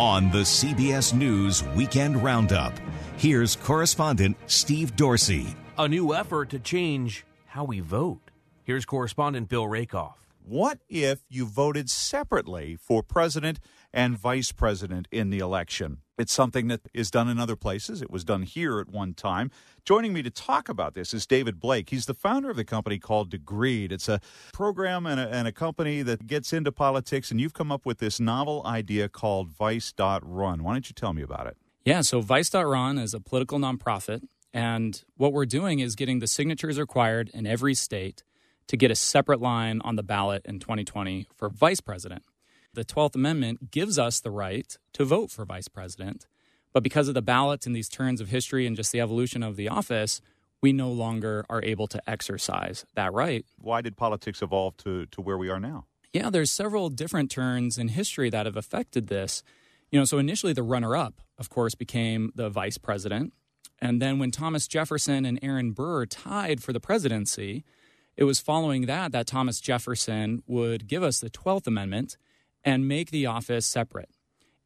On the CBS News Weekend Roundup, here's correspondent Steve Dorsey. A new effort to change how we vote. Here's correspondent Bill Rakoff. What if you voted separately for president and vice president in the election? It's something that is done in other places. It was done here at one time. Joining me to talk about this is David Blake. He's the founder of the company called Degreed. It's a program and a, and a company that gets into politics, and you've come up with this novel idea called Vice.Run. Why don't you tell me about it? Yeah, so Vice.Run is a political nonprofit, and what we're doing is getting the signatures required in every state to get a separate line on the ballot in 2020 for vice president. The 12th Amendment gives us the right to vote for vice president, but because of the ballots and these turns of history and just the evolution of the office, we no longer are able to exercise that right. Why did politics evolve to, to where we are now? Yeah, there's several different turns in history that have affected this. You know, so initially the runner up, of course, became the vice president. And then when Thomas Jefferson and Aaron Burr tied for the presidency, it was following that that Thomas Jefferson would give us the 12th Amendment and make the office separate,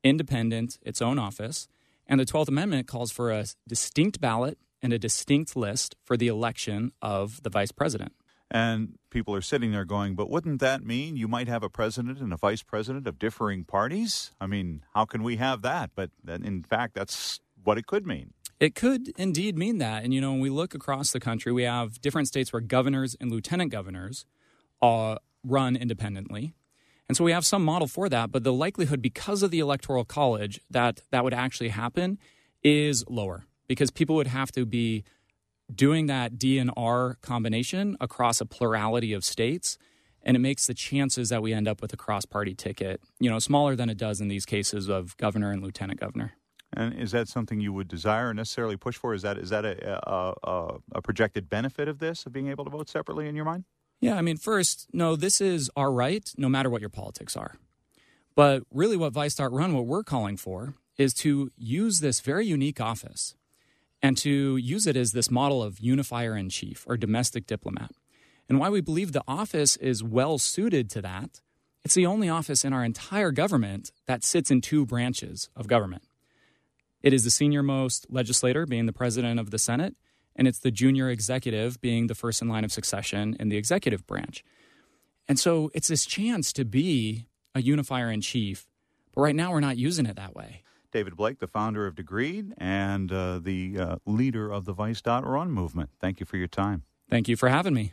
independent, its own office. And the 12th Amendment calls for a distinct ballot and a distinct list for the election of the vice president. And people are sitting there going, but wouldn't that mean you might have a president and a vice president of differing parties? I mean, how can we have that? But in fact, that's what it could mean. It could indeed mean that. And, you know, when we look across the country, we have different states where governors and lieutenant governors uh, run independently. And so we have some model for that, but the likelihood, because of the Electoral College, that that would actually happen is lower because people would have to be doing that D and R combination across a plurality of states. And it makes the chances that we end up with a cross party ticket, you know, smaller than it does in these cases of governor and lieutenant governor. And is that something you would desire and necessarily push for? Is that is that a, a, a, projected benefit of this, of being able to vote separately in your mind? Yeah, I mean, first, no, this is our right, no matter what your politics are. But really, what Vice.Run, what we're calling for, is to use this very unique office and to use it as this model of unifier in chief or domestic diplomat. And why we believe the office is well suited to that, it's the only office in our entire government that sits in two branches of government. It is the senior most legislator, being the president of the Senate, and it's the junior executive, being the first in line of succession in the executive branch. And so it's this chance to be a unifier in chief, but right now we're not using it that way. David Blake, the founder of Degreed and uh, the uh, leader of the Vice.Run movement. Thank you for your time. Thank you for having me.